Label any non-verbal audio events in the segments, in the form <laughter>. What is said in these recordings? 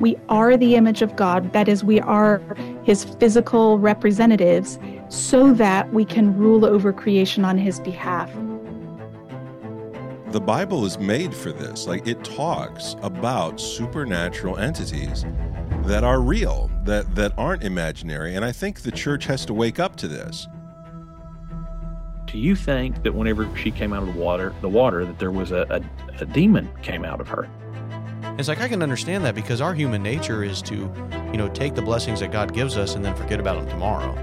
we are the image of God. That is, we are his physical representatives so that we can rule over creation on his behalf. The Bible is made for this. Like it talks about supernatural entities that are real, that that aren't imaginary, and I think the church has to wake up to this. Do you think that whenever she came out of the water, the water, that there was a, a, a demon came out of her? It's like I can understand that because our human nature is to, you know, take the blessings that God gives us and then forget about them tomorrow.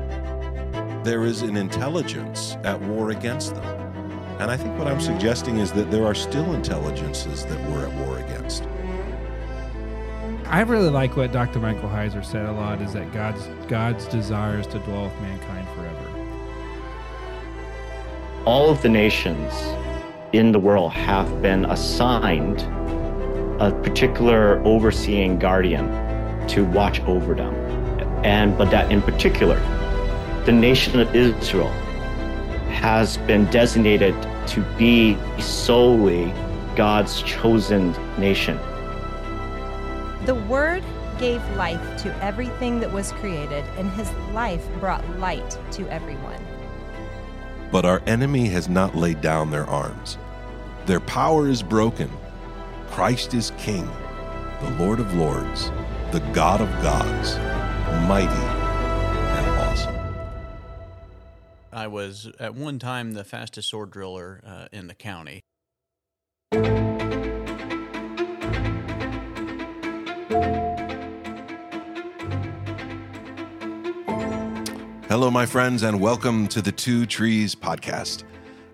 There is an intelligence at war against them. And I think what I'm suggesting is that there are still intelligences that we're at war against. I really like what Dr. Michael Heiser said a lot is that God's God's desire is to dwell with mankind forever. All of the nations in the world have been assigned a particular overseeing guardian to watch over them. And but that in particular, the nation of Israel has been designated to be solely God's chosen nation. The Word gave life to everything that was created, and His life brought light to everyone. But our enemy has not laid down their arms. Their power is broken. Christ is King, the Lord of Lords, the God of gods, mighty and awesome. I was at one time the fastest sword driller uh, in the county. Hello, my friends, and welcome to the Two Trees Podcast.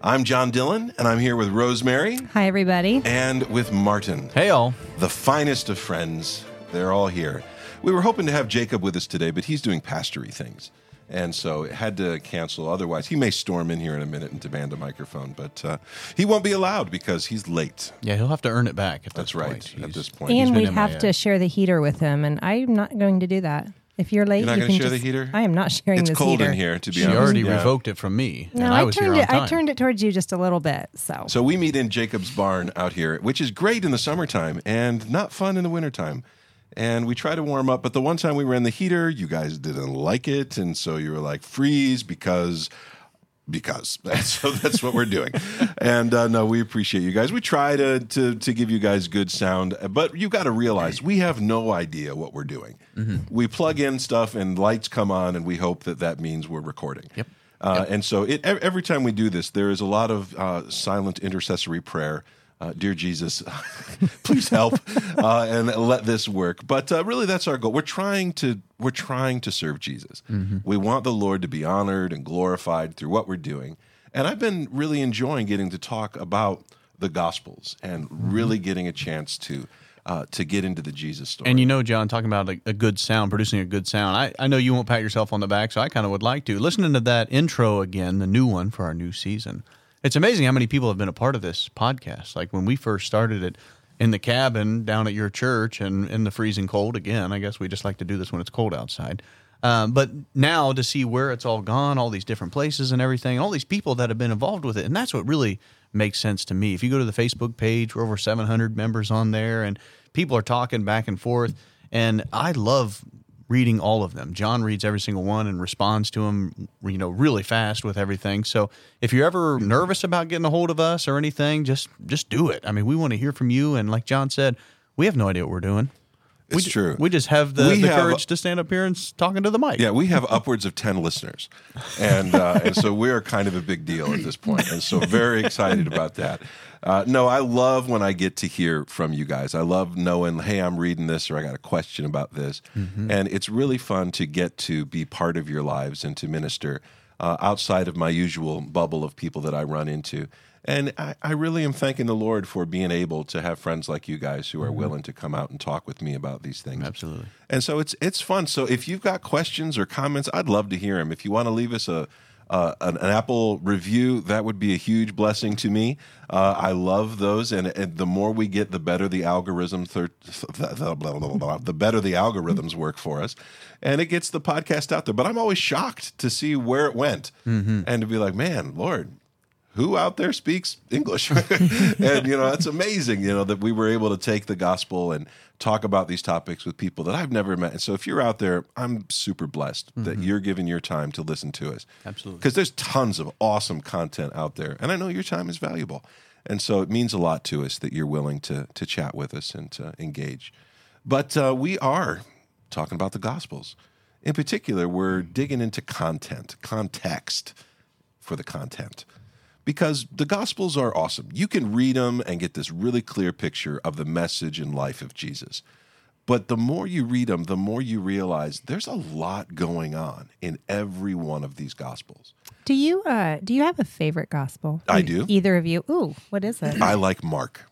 I'm John Dillon, and I'm here with Rosemary Hi, everybody. and with Martin, Hey, all. the finest of friends. They're all here. We were hoping to have Jacob with us today, but he's doing pastory things. And so it had to cancel. Otherwise, he may storm in here in a minute and demand a microphone, but uh, he won't be allowed because he's late. Yeah, he'll have to earn it back. At That's this right. point. At He's- this point, And been we in have my, uh, to share the heater with him, and I'm not going to do that. If you're late, You're not you gonna can share the just- heater? I am not sharing the heater. it's this cold heater. in here. To be honest. she honest, already Yeah. revoked it from me, No, and I, was turned here on it. I turned it towards you just a little bit. So, So we meet in Jacob's barn out here, which is great in the summertime and not fun in the wintertime. And we try to warm up, but the one time we ran the heater, you guys didn't like it, and so you were like freeze because because <laughs> so that's what we're doing. and uh, no, we appreciate you guys. We try to to to give you guys good sound, but you got to realize we have no idea what we're doing. We plug in stuff and lights come on, and we hope that that means we're recording. Yep. Uh, And so it, every time we do this, there is a lot of uh, silent intercessory prayer. Uh, Dear Jesus, <laughs> please help uh, and let this work. But uh, really, that's our goal. We're trying to we're trying to serve Jesus. We want the Lord to be honored and glorified through what we're doing. And I've been really enjoying getting to talk about the Gospels and really getting a chance to uh, to get into the Jesus story. And you know, John, talking about a, a good sound, producing a good sound. I, I know you won't pat yourself on the back, so I kind of would like to. Listening to that intro again, the new one for our new season, it's amazing how many people have been a part of this podcast. Like when we first started it in the cabin down at your church and in the freezing cold, again, I guess we just like to do this when it's cold outside. Um, but now to see where it's all gone, all these different places and everything, all these people that have been involved with it, and that's what really makes sense to me. If you go to the Facebook page, we're over 700 members on there, and people are talking back and forth. And I love reading all of them. John reads every single one and responds to them, you know, really fast with everything. So if you're ever mm-hmm. nervous about getting a hold of us or anything, just just do it. I mean, we want to hear from you. And like John said, we have no idea what we're doing. It's we, true. We just have the, the have- courage to stand up here and talking to the mic. Yeah, we have upwards of 10 listeners. And, uh, <laughs> and so we are kind of a big deal at this point. And so very excited about that. Uh, no, I love when I get to hear from you guys. I love knowing, hey, I'm reading this or I got a question about this. And it's really fun to get to be part of your lives and to minister uh, outside of my usual bubble of people that I run into. And I, I really am thanking the Lord for being able to have friends like you guys who are willing to come out and talk with me about these things. Absolutely. And so it's it's fun. So if you've got questions or comments, I'd love to hear them. If you want to leave us a uh, an, an Apple review, that would be a huge blessing to me. Uh, I love those, and, and the more we get, the better the algorithms. Thir- blah, blah, blah, blah, the better the algorithms work for us, and it gets the podcast out there. But I'm always shocked to see where it went, and to be like, man, Lord, who out there speaks English? <laughs> and you know, that's amazing. You know that we were able to take the gospel and talk about these topics with people that I've never met. And so, if you're out there, I'm super blessed that you're giving your time to listen to us. Absolutely. because there's tons of awesome content out there, and I know your time is valuable. And so, it means a lot to us that you're willing to to chat with us and to engage. But uh, we are talking about the Gospels. In particular, we're digging into content, context for the content. Because the Gospels are awesome. You can read them and get this really clear picture of the message and life of Jesus. But the more you read them, the more you realize there's a lot going on in every one of these Gospels. Do you uh do you have a favorite gospel? I do. Either of you? Ooh, what is it? I like Mark.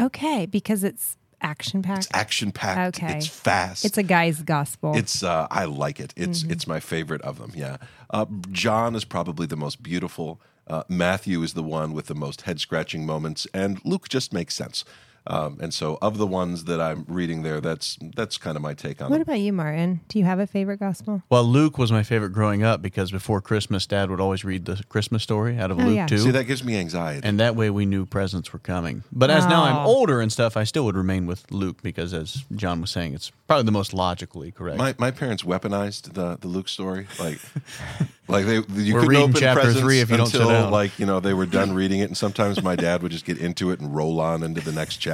okay, because it's action packed. It's action packed. Okay. It's fast. It's a guy's gospel. It's uh, I like it. It's Mm-hmm. it's my favorite of them. Yeah, uh, John is probably the most beautiful. Uh, Matthew is the one with the most head scratching moments, and Luke just makes sense. Um, and so, of the ones that I'm reading there, that's that's kind of my take on what it. about you, Martin? Do you have a favorite gospel? Well, Luke was my favorite growing up because before Christmas, Dad would always read the Christmas story out of Oh, Luke yeah. 2. See, that gives me anxiety. and that way we knew presents were coming. But as now I'm Oh. older and stuff, I still would remain with Luke because, as John was saying, it's probably the most logically correct. my my parents weaponized the the Luke story, like <laughs> like they you We're couldn't open chapter three if you don't sit until down. like you know they were done reading it, and sometimes my dad would just get into it and roll on into the next chapter.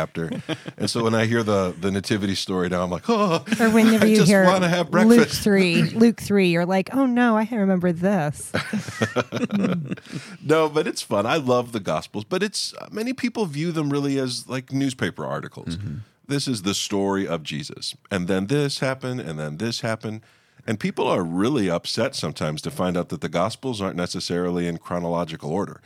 And so when I hear the the nativity story now, I'm like, oh, Or whenever I you just hear want to have Luke three, Luke three, you're like, oh no, I can't remember this. <laughs> No, but it's fun. I love the Gospels, but it's uh, many people view them really as like newspaper articles. This is the story of Jesus, and then this happened, and then this happened, and people are really upset sometimes to find out that the Gospels aren't necessarily in chronological order,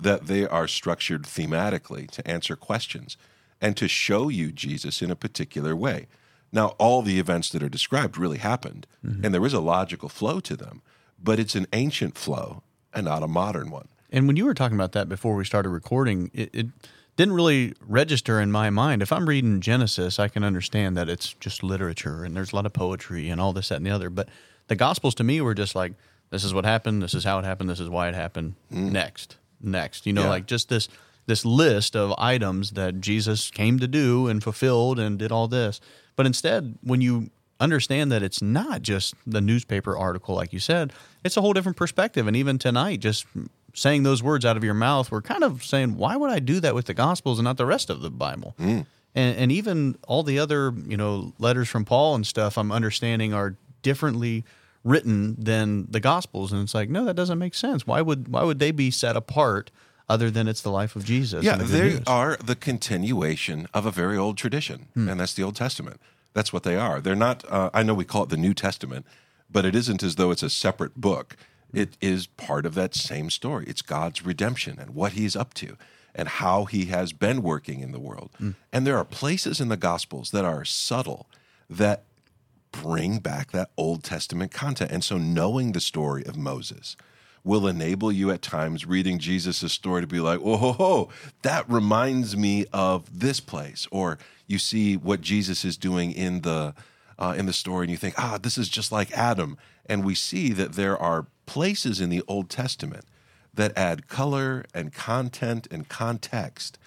that they are structured thematically to answer questions and to show you Jesus in a particular way. Now, all the events that are described really happened, mm-hmm. and there is a logical flow to them, but it's an ancient flow and not a modern one. And when you were talking about that before we started recording, it, it didn't really register in my mind. If I'm reading Genesis, I can understand that it's just literature and there's a lot of poetry and all this, that, and the other. But the Gospels to me were just like, this is what happened, this is how it happened, this is why it happened. Mm. Next, next. You know, Yeah. like just this this list of items that Jesus came to do and fulfilled and did all this. But instead, when you understand that it's not just the newspaper article, like you said, it's a whole different perspective. And even tonight, just saying those words out of your mouth, we're kind of saying, why would I do that with the Gospels and not the rest of the Bible? Mm. And, and even all the other, you know, letters from Paul and stuff, I'm understanding are differently written than the Gospels. And it's like, no, that doesn't make sense. Why would why would they be set apart? Other than it's the life of Jesus. Yeah, the they news? are the continuation of a very old tradition, and that's the Old Testament. That's what they are. They're not. Uh, I know we call it the New Testament, but it isn't as though it's a separate book. It is part of that same story. It's God's redemption and what He's up to, and how He has been working in the world. And there are places in the Gospels that are subtle that bring back that Old Testament content. And so, knowing the story of Moses will enable you at times reading Jesus' story to be like, oh, ho, ho, that reminds me of this place. Or you see what Jesus is doing in the uh, in the story, and you think, ah, this is just like Adam. And we see that there are places in the Old Testament that add color and content and context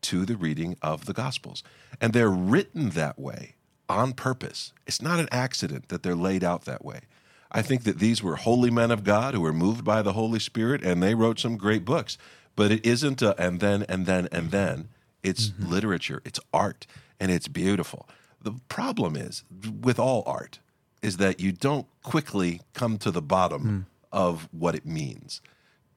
to the reading of the Gospels. And they're written that way on purpose. It's not an accident that they're laid out that way. I think that these were holy men of God who were moved by the Holy Spirit and they wrote some great books. But it isn't a and then and then and mm-hmm. then. It's mm-hmm. literature, it's art, and it's beautiful. The problem is with all art is that you don't quickly come to the bottom hmm. of what it means.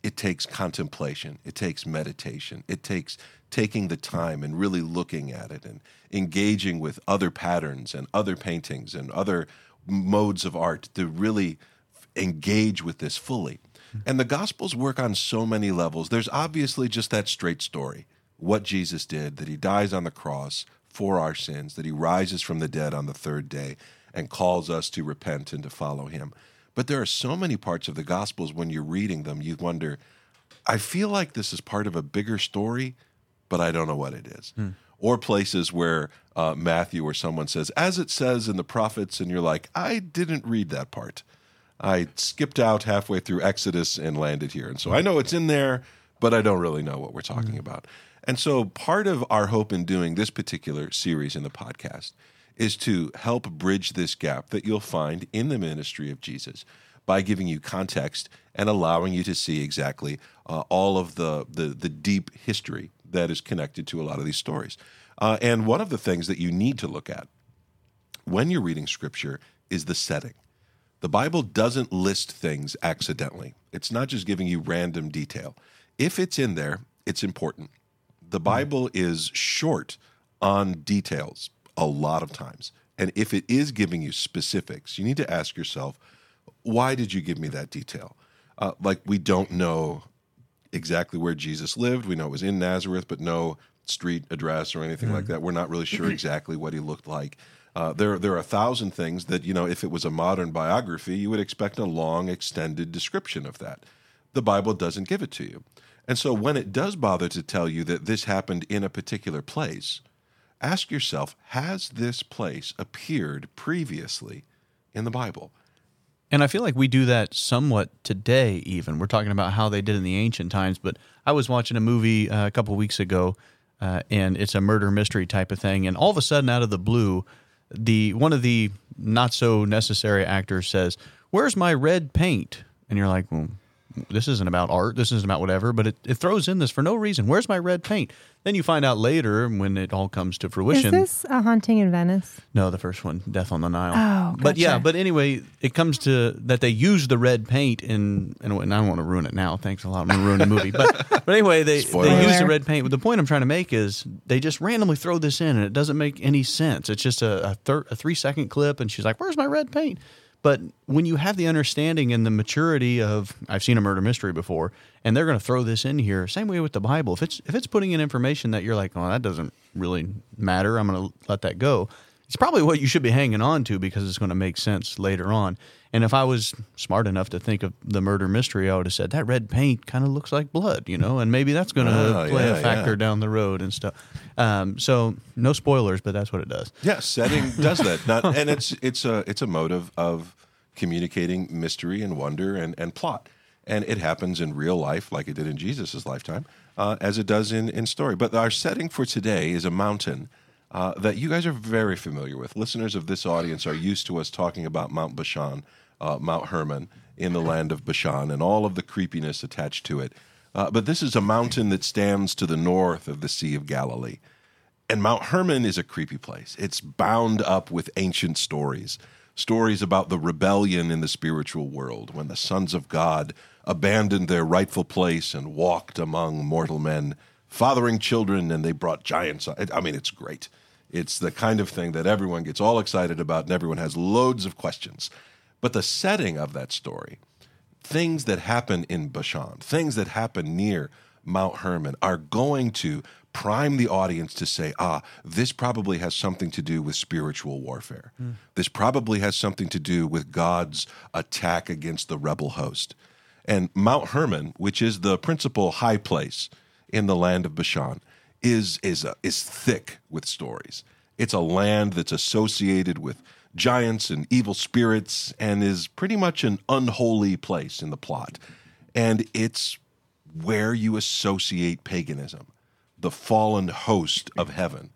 It takes contemplation, it takes meditation, it takes taking the time and really looking at it and engaging with other patterns and other paintings and other modes of art to really engage with this fully. Hmm. And the Gospels work on so many levels. There's obviously just that straight story what Jesus did, that he dies on the cross for our sins, that he rises from the dead on the third day and calls us to repent and to follow him. But there are so many parts of the Gospels when you're reading them, you wonder, I feel like this is part of a bigger story, but I don't know what it is. Hmm. Or places where uh, Matthew or someone says, as it says in the prophets, and you're like, I didn't read that part. I skipped out halfway through Exodus and landed here. And so I know it's in there, but I don't really know what we're talking about. And so, part of our hope in doing this particular series in the podcast is to help bridge this gap that you'll find in the ministry of Jesus by giving you context and allowing you to see exactly uh, all of the, the the deep history that is connected to a lot of these stories. Uh, and one of the things that you need to look at when you're reading scripture is the setting. The Bible doesn't list things accidentally. It's not just giving you random detail. If it's in there, it's important. The Bible is short on details a lot of times. And if it is giving you specifics, you need to ask yourself, why did you give me that detail? Uh, like, we don't know exactly where Jesus lived. We know it was in Nazareth, but no street address or anything like that. We're not really sure exactly what he looked like. Uh, there, there are a thousand things that, you know, if it was a modern biography, you would expect a long, extended description of that. The Bible doesn't give it to you. And so when it does bother to tell you that this happened in a particular place, ask yourself has this place appeared previously in the Bible? And I feel like we do that somewhat today, even. We're talking about how they did in the ancient times, but I was watching a movie uh, a couple weeks ago, uh, and it's a murder mystery type of thing. And all of a sudden, out of the blue, the one of the not so necessary actors says, "Where's my red paint?" And you're like, well, "This isn't about art. This isn't about whatever." But it, it throws in this for no reason. Where's my red paint? Then you find out later when it all comes to fruition. Is this a haunting in Venice? No, the first one, Death on the Nile. Oh, but yeah, but anyway, it comes to that they use the red paint in, and I don't want to ruin it now. Thanks a lot. I'm going to ruin the movie. But <laughs> but anyway, they Spoiler. they use the red paint. But the point I'm trying to make is they just randomly throw this in, and it doesn't make any sense. It's just a a, thir- a three second clip, and she's like, "Where's my red paint?" But when you have the understanding and the maturity of, I've seen a murder mystery before, and they're going to throw this in here. Same way with the Bible. If it's if it's putting in information that you're like, oh, that doesn't really matter. I'm going to let that go. It's probably what you should be hanging on to because it's going to make sense later on. And if I was smart enough to think of the murder mystery, I would have said that red paint kind of looks like blood, you know, and maybe that's going to Oh, play yeah, a factor yeah. down the road and stuff. Um, so no spoilers, but that's what it does. Yeah, setting <laughs> does that. Not, and it's it's a it's a motive of communicating mystery and wonder and, and plot. And it happens in real life, like it did in Jesus' lifetime, uh, as it does in, in story. But our setting for today is a mountain uh, that you guys are very familiar with. Listeners of this audience are used to us talking about Mount Bashan, uh, Mount Hermon, in the land of Bashan, and all of the creepiness attached to it. Uh, but this is a mountain that stands to the north of the Sea of Galilee. And Mount Hermon is a creepy place. It's bound up with ancient stories, stories about the rebellion in the spiritual world when the sons of God abandoned their rightful place and walked among mortal men, fathering children, and they brought giants. I mean, it's great. It's the kind of thing that everyone gets all excited about and everyone has loads of questions. But the setting of that story, things that happen in Bashan, things that happen near Mount Hermon, are going to prime the audience to say, ah, this probably has something to do with spiritual warfare. This probably has something to do with God's attack against the rebel host. And Mount Hermon, which is the principal high place in the land of Bashan, is is uh, is thick with stories. It's a land that's associated with giants and evil spirits and is pretty much an unholy place in the plot. And it's where you associate paganism, the fallen host of heaven.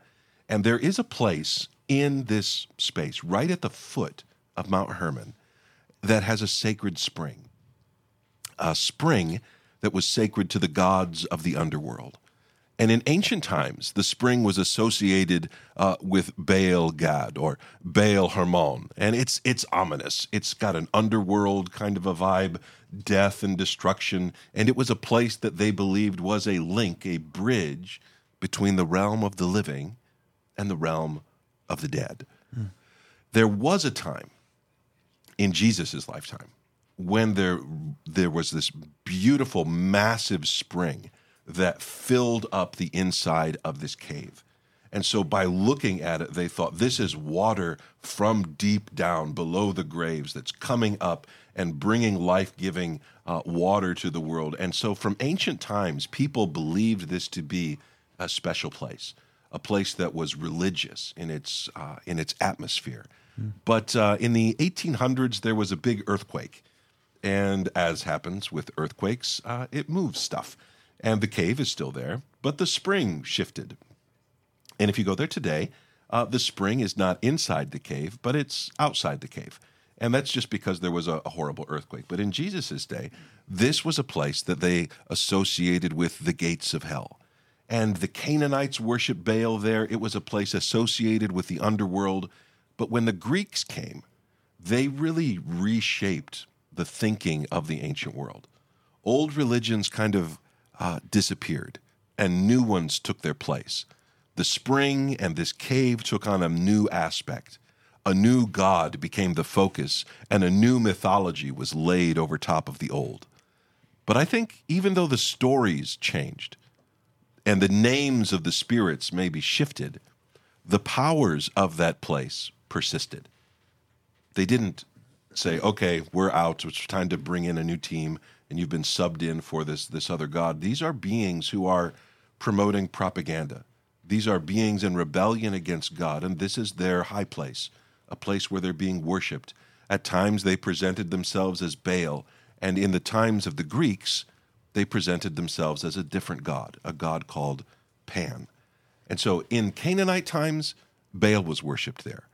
And there is a place in this space, right at the foot of Mount Hermon, that has a sacred spring. A spring that was sacred to the gods of the underworld. And in ancient times, the spring was associated uh, with Baal Gad or Baal Hermon, and it's it's ominous. It's got an underworld kind of a vibe, death and destruction, and it was a place that they believed was a link, a bridge between the realm of the living and the realm of the dead. There was a time in Jesus' lifetime when there there was this beautiful, massive spring that filled up the inside of this cave. And so by looking at it, they thought this is water from deep down below the graves that's coming up and bringing life giving uh, water to the world. And so from ancient times, people believed this to be a special place, a place that was religious in its, uh, in its atmosphere. But uh, in the 1800s, there was a big earthquake. And as happens with earthquakes, uh, it moves stuff. And the cave is still there, but the spring shifted. And if you go there today, uh, the spring is not inside the cave, but it's outside the cave. And that's just because there was a, a horrible earthquake. But in Jesus' day, this was a place that they associated with the gates of hell. And the Canaanites worshiped Baal there. It was a place associated with the underworld. But when the Greeks came, they really reshaped the thinking of the ancient world. Old religions kind of uh, disappeared, and new ones took their place. The spring and this cave took on a new aspect. A new god became the focus, and a new mythology was laid over top of the old. But I think even though the stories changed and the names of the spirits maybe shifted, the powers of that place persisted. They didn't say, okay, we're out, it's time to bring in a new team, and you've been subbed in for this, this other god. These are beings who are promoting propaganda. These are beings in rebellion against God, and this is their high place, a place where they're being worshiped. At times they presented themselves as Baal, and in the times of the Greeks, they presented themselves as a different god, a god called Pan. And so in Canaanite times, Baal was worshipped there.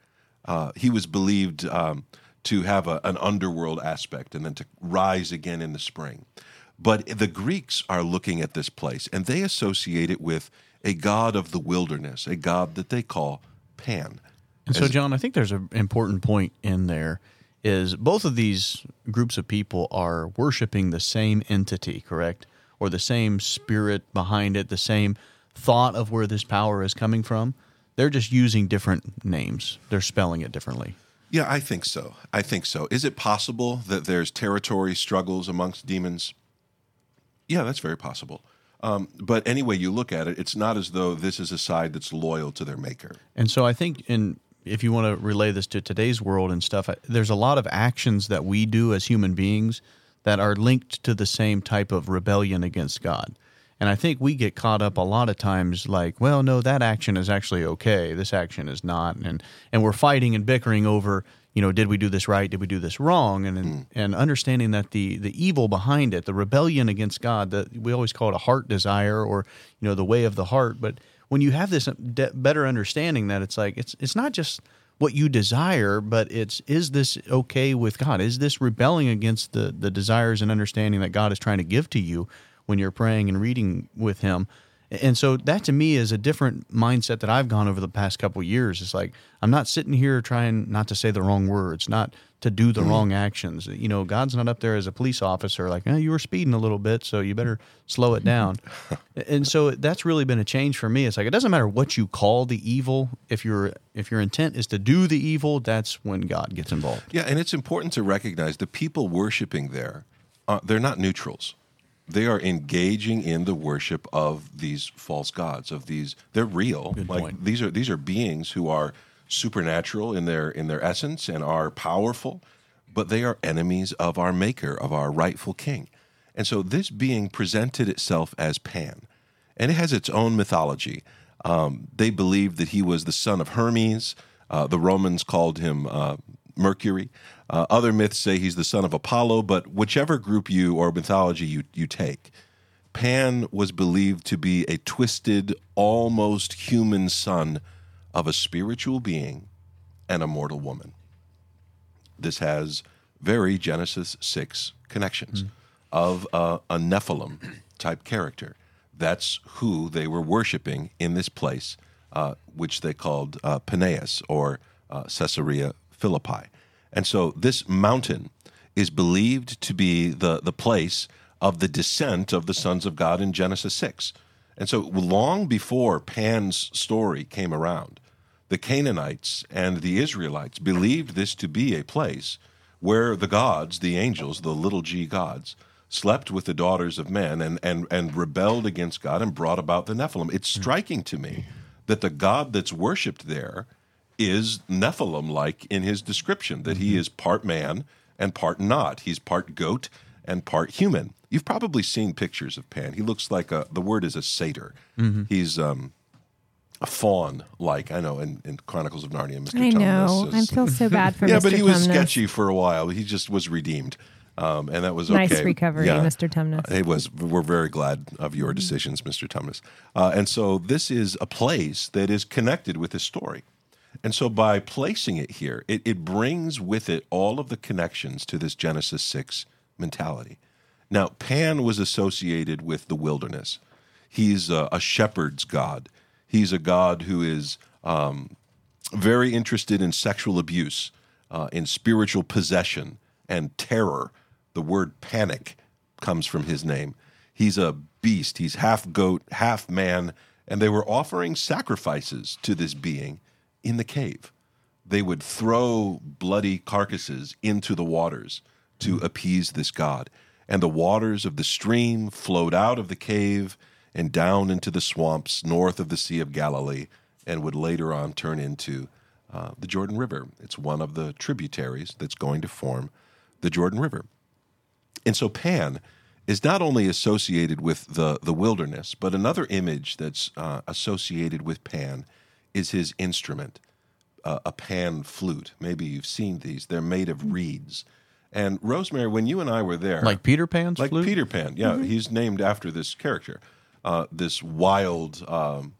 Uh, he was believed um, to have a, an underworld aspect and then to rise again in the spring. But the Greeks are looking at this place and they associate it with a god of the wilderness, a god that they call Pan. And so, John, I think there's an important point in there is both of these groups of people are worshiping the same entity, correct? Or the same spirit behind it, the same thought of where this power is coming from. They're just using different names. They're spelling it differently. Yeah, I think so. I think so. Is it possible that there's territory struggles amongst demons? Yeah, that's very possible. Um, but anyway, you look at it, it's not as though this is a side that's loyal to their maker. And so I think in if you want to relay this to today's world and stuff, there's a lot of actions that we do as human beings that are linked to the same type of rebellion against God. And I think we get caught up a lot of times like, well, no, that action is actually okay. This action is not. And and we're fighting and bickering over, you know, did we do this right? Did we do this wrong? And and, and understanding that the the evil behind it, the rebellion against God, that we always call it a heart desire or, you know, the way of the heart, but when you have this uh, de- better understanding that it's like it's it's not just what you desire, but it's is this okay with God? Is this rebelling against the the desires and understanding that God is trying to give to you when you're praying and reading with Him? And so that to me is a different mindset that I've gone over the past couple years. It's like I'm not sitting here trying not to say the wrong words, not to do the mm-hmm. wrong actions. You know, God's not up there as a police officer like, oh, you were speeding a little bit, so you better slow it down. <laughs> and so that's really been a change for me. It's like it doesn't matter what you call the evil. If your if your intent is to do the evil, that's when God gets involved. Yeah, and it's important to recognize the people worshiping there, uh, they're not neutrals they are engaging in the worship of these false gods of these they're real. Good like point. these are these are beings who are supernatural in their in their essence and are powerful but they are enemies of our maker of our rightful king. And so this being presented itself as pan and it has its own mythology. Um, they believed that he was the son of hermes. Uh, the romans called him uh, mercury uh, other myths say he's the son of Apollo, but whichever group you or mythology you, you take, Pan was believed to be a twisted, almost human son of a spiritual being and a mortal woman. This has very Genesis 6 connections mm. of uh, a Nephilim type character. That's who they were worshiping in this place, uh, which they called uh, Paneas or uh, Caesarea Philippi. And so this mountain is believed to be the, the place of the descent of the sons of God in Genesis 6. And so long before Pan's story came around, the Canaanites and the Israelites believed this to be a place where the gods, the angels, the little g gods, slept with the daughters of men and, and, and rebelled against God and brought about the Nephilim. It's hmm. striking to me that the God that's worshipped there is Nephilim like in his description, that he mm-hmm. is part man and part not. He's part goat and part human. You've probably seen pictures of Pan. He looks like a, the word is a satyr. Mm-hmm. He's um, a faun like. I know in, in Chronicles of Narnia, Mr. I know. I feel so bad for <laughs> yeah, Mr. but he was Tumnus. sketchy for a while. He just was redeemed. Um, and that was okay. Nice recovery, Yeah. Mr. Tumnus. It was. We're very glad of your decisions, Mr. Tumnus. Uh, and so this is a place that is connected with his story. And so by placing it here, it, it brings with it all of the connections to this Genesis 6 mentality. Now, Pan was associated with the wilderness. He's a, a shepherd's god. He's a god who is um, very interested in sexual abuse, uh, in spiritual possession and terror. The word panic comes from his name. He's a beast. He's half goat, half man, and they were offering sacrifices to this being in the cave. They would throw bloody carcasses into the waters to appease this god. And the waters of the stream flowed out of the cave and down into the swamps north of the Sea of Galilee and would later on turn into uh, the Jordan River. It's one of the tributaries that's going to form the Jordan River. And so Pan is not only associated with the, the wilderness, but another image that's uh, associated with Pan is his instrument, uh, a pan flute. Maybe you've seen these. They're made of reeds. And Rosemary, when you and I were there, Like Peter Pan's like flute? Peter Pan, yeah, he's named after this character, uh, this wild, um,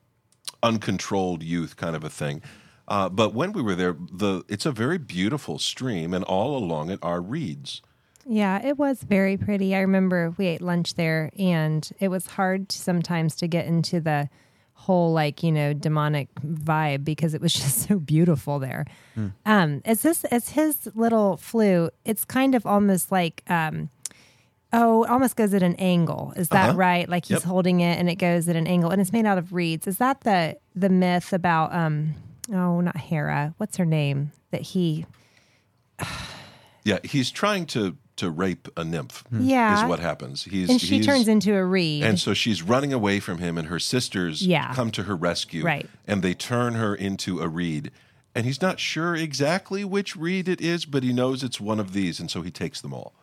uncontrolled youth kind of a thing. Uh, but when we were there, the it's a very beautiful stream, and all along it are reeds. Yeah, it was very pretty. I remember we ate lunch there, and it was hard sometimes to get into the whole like you know demonic vibe because it was <laughs> just so beautiful there. Um, as this as his little flute, it's kind of almost like. Um, Oh, it almost goes at an angle. Is that Uh-huh. right? Like he's Yep. holding it and it goes at an angle and it's made out of reeds. Is that the the myth about um oh, not Hera. What's her name? That he <sighs> Yeah, he's trying to to rape a nymph. Hmm. Yeah. is what happens. He's and she he's- turns into a reed. And so she's running away from him, and her sisters Yeah. come to her rescue. Right. And they turn her into a reed. And he's not sure exactly which reed it is, but he knows it's one of these, and so he takes them all.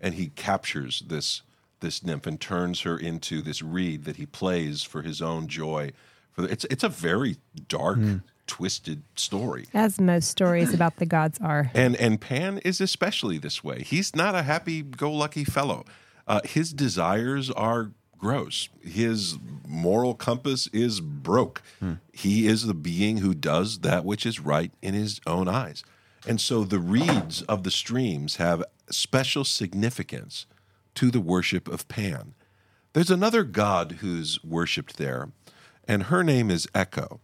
And he captures this this nymph and turns her into this reed that he plays for his own joy. For the, it's it's a very dark, hmm. Twisted story. As most stories about the gods are. And and Pan is especially this way. He's not a happy-go-lucky fellow. Uh, his desires are gross. His moral compass is broke. He is the being who does that which is right in his own eyes. And so the reeds of the streams have special significance to the worship of Pan. There's another god who's worshipped there, and her name is Echo.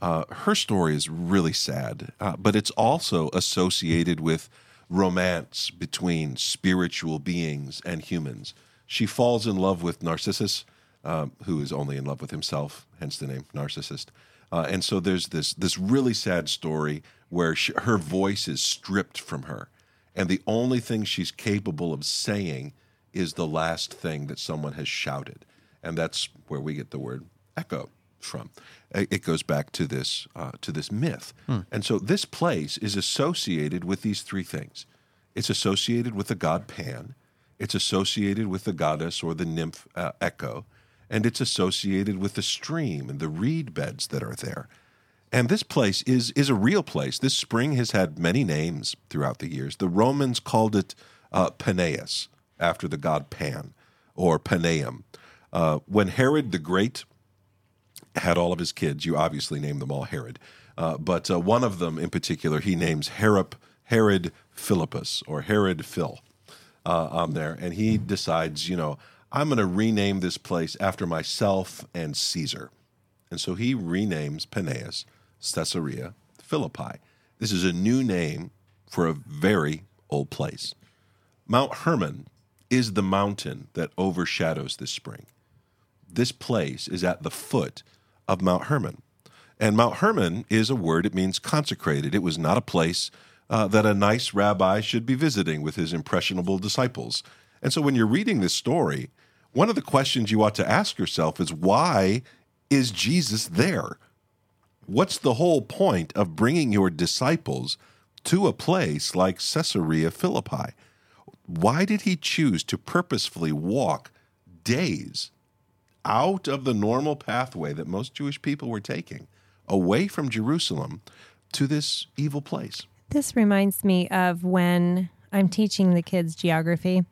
Uh, her story is really sad, uh, but it's also associated with romance between spiritual beings and humans. She falls in love with Narcissus, um, who is only in love with himself, hence the name Narcissist. Uh, and so there's this this really sad story where she, her voice is stripped from her, and the only thing she's capable of saying is the last thing that someone has shouted, and that's where we get the word echo from. It goes back to this uh, to this myth, and so this place is associated with these three things. It's associated with the god Pan, it's associated with the goddess or the nymph uh, Echo, and it's associated with the stream and the reed beds that are there. And this place is is a real place. This spring has had many names throughout the years. The Romans called it uh, Paneas after the god Pan, or Paneum. Uh, when Herod the Great had all of his kids. You obviously named them all Herod, uh, but uh, one of them in particular he names Herod, Herod Philippus or Herod Phil uh, on there, and he decides, you know, I'm going to rename this place after myself and Caesar, and so he renames Paneas Caesarea Philippi. This is a new name for a very old place. Mount Hermon is the mountain that overshadows this spring this place is at the foot of Mount Hermon. And Mount Hermon is a word, it means consecrated. It was not a place uh, that a nice rabbi should be visiting with his impressionable disciples. And so when you're reading this story, one of the questions you ought to ask yourself is why is Jesus there? What's the whole point of bringing your disciples to a place like Caesarea Philippi? Why did he choose to purposefully walk days out of the normal pathway that most Jewish people were taking, away from Jerusalem to this evil place. This reminds me of when I'm teaching the kids geography,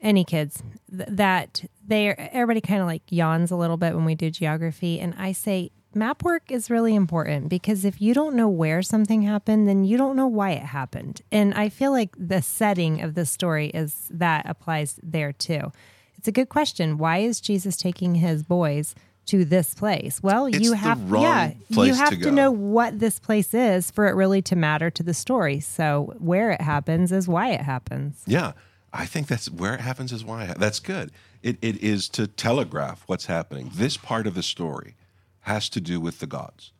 any kids, th- that they everybody kind of like yawns a little bit when we do geography, and I say map work is really important because if you don't know where something happened, then you don't know why it happened. And I feel like the setting of the story is that applies there too. It's a good question. Why is Jesus taking his boys? to this place. Well, It's you have yeah, you have to to, know what this place is for it really to matter to the story. So where it happens is why it happens. Yeah, I think that's where it happens is why. That's good. It, it is to telegraph what's happening. This part of the story has to do with the gods.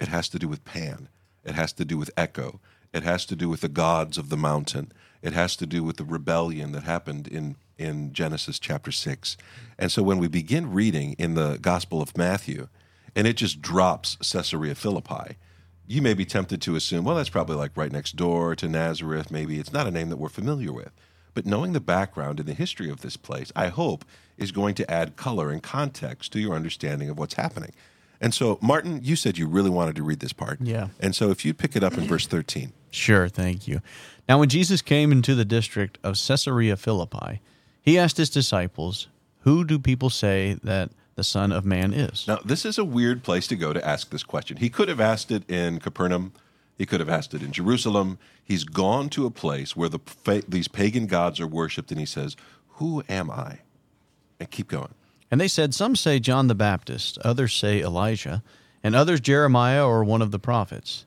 It has to do with Pan. It has to do with Echo. It has to do with the gods of the mountain. It has to do with the rebellion that happened in, in Genesis chapter 6. And so when we begin reading in the Gospel of Matthew, and it just drops Caesarea Philippi, you may be tempted to assume, well, that's probably like right next door to Nazareth. Maybe it's not a name that we're familiar with. But knowing the background and the history of this place, I hope, is going to add color and context to your understanding of what's happening. And so, Martin, you said you really wanted to read this part. Yeah. And so, if you pick it up in verse 13. Sure, thank you. Now, when Jesus came into the district of Caesarea Philippi, he asked his disciples, Who do people say that the Son of Man is? Now, this is a weird place to go to ask this question. He could have asked it in Capernaum. He could have asked it in Jerusalem. He's gone to a place where the these pagan gods are worshipped, and he says, "Who am I?" And keep going. And they said, Some say John the Baptist, others say Elijah, and others Jeremiah or one of the prophets.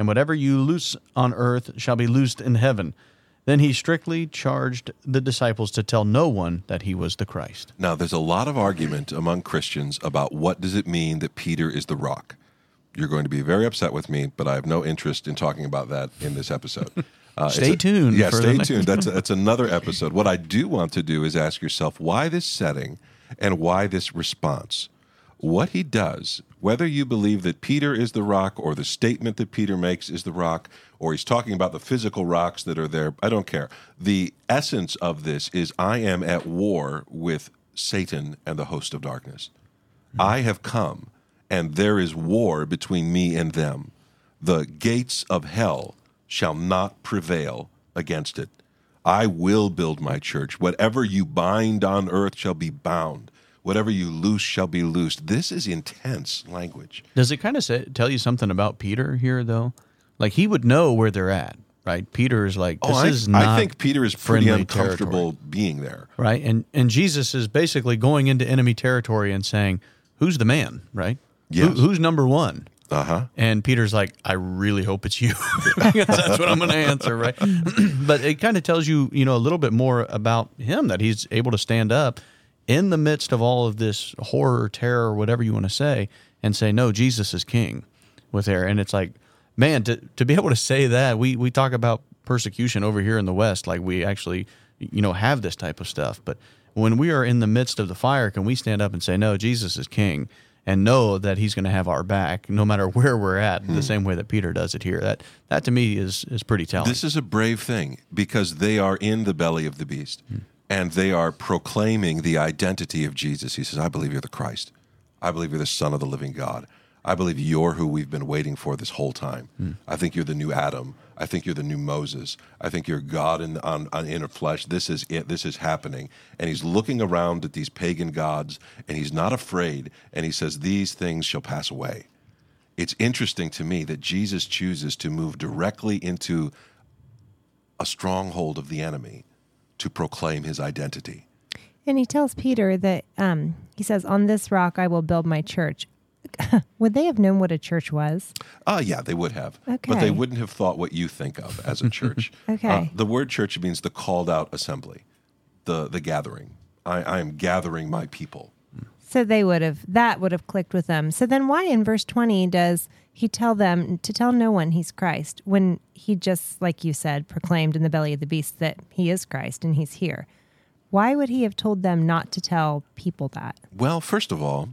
and whatever you loose on earth shall be loosed in heaven. Then he strictly charged the disciples to tell no one that he was the Christ. Now, there's a lot of argument among Christians about what does it mean that Peter is the rock. You're going to be very upset with me, but I have no interest in talking about that in this episode. <laughs> Uh, Stay tuned Yeah, stay tuned. That's that's <laughs> another episode. What I do want to do is ask yourself why this setting and why this response. What he does, whether you believe that Peter is the rock or the statement that Peter makes is the rock, or he's talking about the physical rocks that are there, I don't care. The essence of this is I am at war with Satan and the host of darkness. Hmm. I have come, and there is war between me and them. The gates of hell shall not prevail against it. I will build my church. Whatever you bind on earth shall be bound. Whatever you loose shall be loosed. This is intense language. Does it kind of say, tell you something about Peter here, though? Like he would know where they're at, right? Peter is like, this Oh, I, is not. I think Peter is pretty uncomfortable territory. being there. right? And and Jesus is basically going into enemy territory and saying, "Who's the man?" Right? Yes. Who, who's number one? Uh huh. And Peter's like, "I really hope it's you." <laughs> That's what I'm going to answer, right? <clears throat> but it kind of tells you, you know, a little bit more about him that he's able to stand up in the midst of all of this horror, terror, whatever you want to say, and say, "No, Jesus is king." With there, and it's like, man, to to be able to say that, we we talk about persecution over here in the West, like we actually, you know, have this type of stuff, but when we are in the midst of the fire, can we stand up and say, "No, Jesus is king," and know that He's going to have our back, no matter <laughs> where we're at, the hmm. same way that Peter does it here? That that to me is is pretty telling. This is a brave thing because they are in the belly of the beast hmm. And they are proclaiming the identity of Jesus. He says, I believe you're the Christ. I believe you're the Son of the living God. I believe you're who we've been waiting for this whole time. Hmm. I think you're the new Adam. I think you're the new Moses. I think you're God in, on, on inner flesh. This is it. This is happening. And he's looking around at these pagan gods and he's not afraid. And he says, These things shall pass away it's interesting to me that Jesus chooses to move directly into a stronghold of the enemy to proclaim his identity. And he tells Peter that um, he says, "On this rock I will build my church." <laughs> Would they have known what a church was? Ah, yeah, they would have. Okay. But they wouldn't have thought what you think of as a church. <laughs> Okay. Uh, the word church means the called out assembly, the, the gathering. I, I am gathering my people. So they would have that would have clicked with them. So then why in verse 20 does he tell them to tell no one he's Christ when he just like you said proclaimed in the belly of the beast that he is Christ and he's here? Why would he have told them not to tell people that? Well, first of all,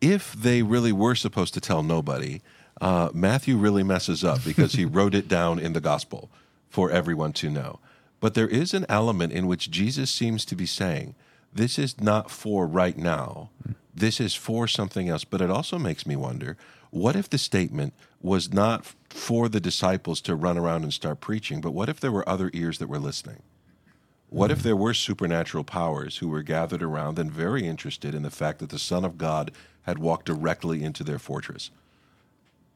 if they really were supposed to tell nobody, uh, Matthew really messes up because he <laughs> wrote it down in the gospel for everyone to know. But there is an element in which Jesus seems to be saying, this is not for right now. This is for something else. But it also makes me wonder what if the statement was not for the disciples to run around and start preaching, but what if there were other ears that were listening? What if there were supernatural powers who were gathered around and very interested in the fact that the Son of God had walked directly into their fortress?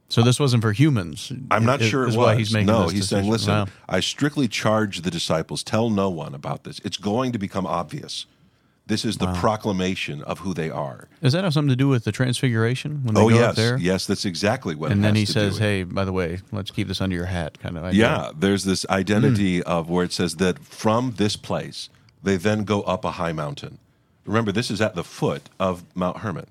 So this wasn't for humans. I'm not is- sure it was. why he's making no, he's saying, listen, Wow. I strictly charge the disciples, tell no one about this. It's going to become obvious. This is the proclamation of who they are. Does that have something to do with the transfiguration when they Oh, go yes. up there? Yes, that's exactly what it And then he says, "Hey, by the way, let's keep this under your hat." Kind of idea. Yeah, there's this identity Hmm. of where it says that from this place they then go up a high mountain. Remember, this is at the foot of Mount Hermon.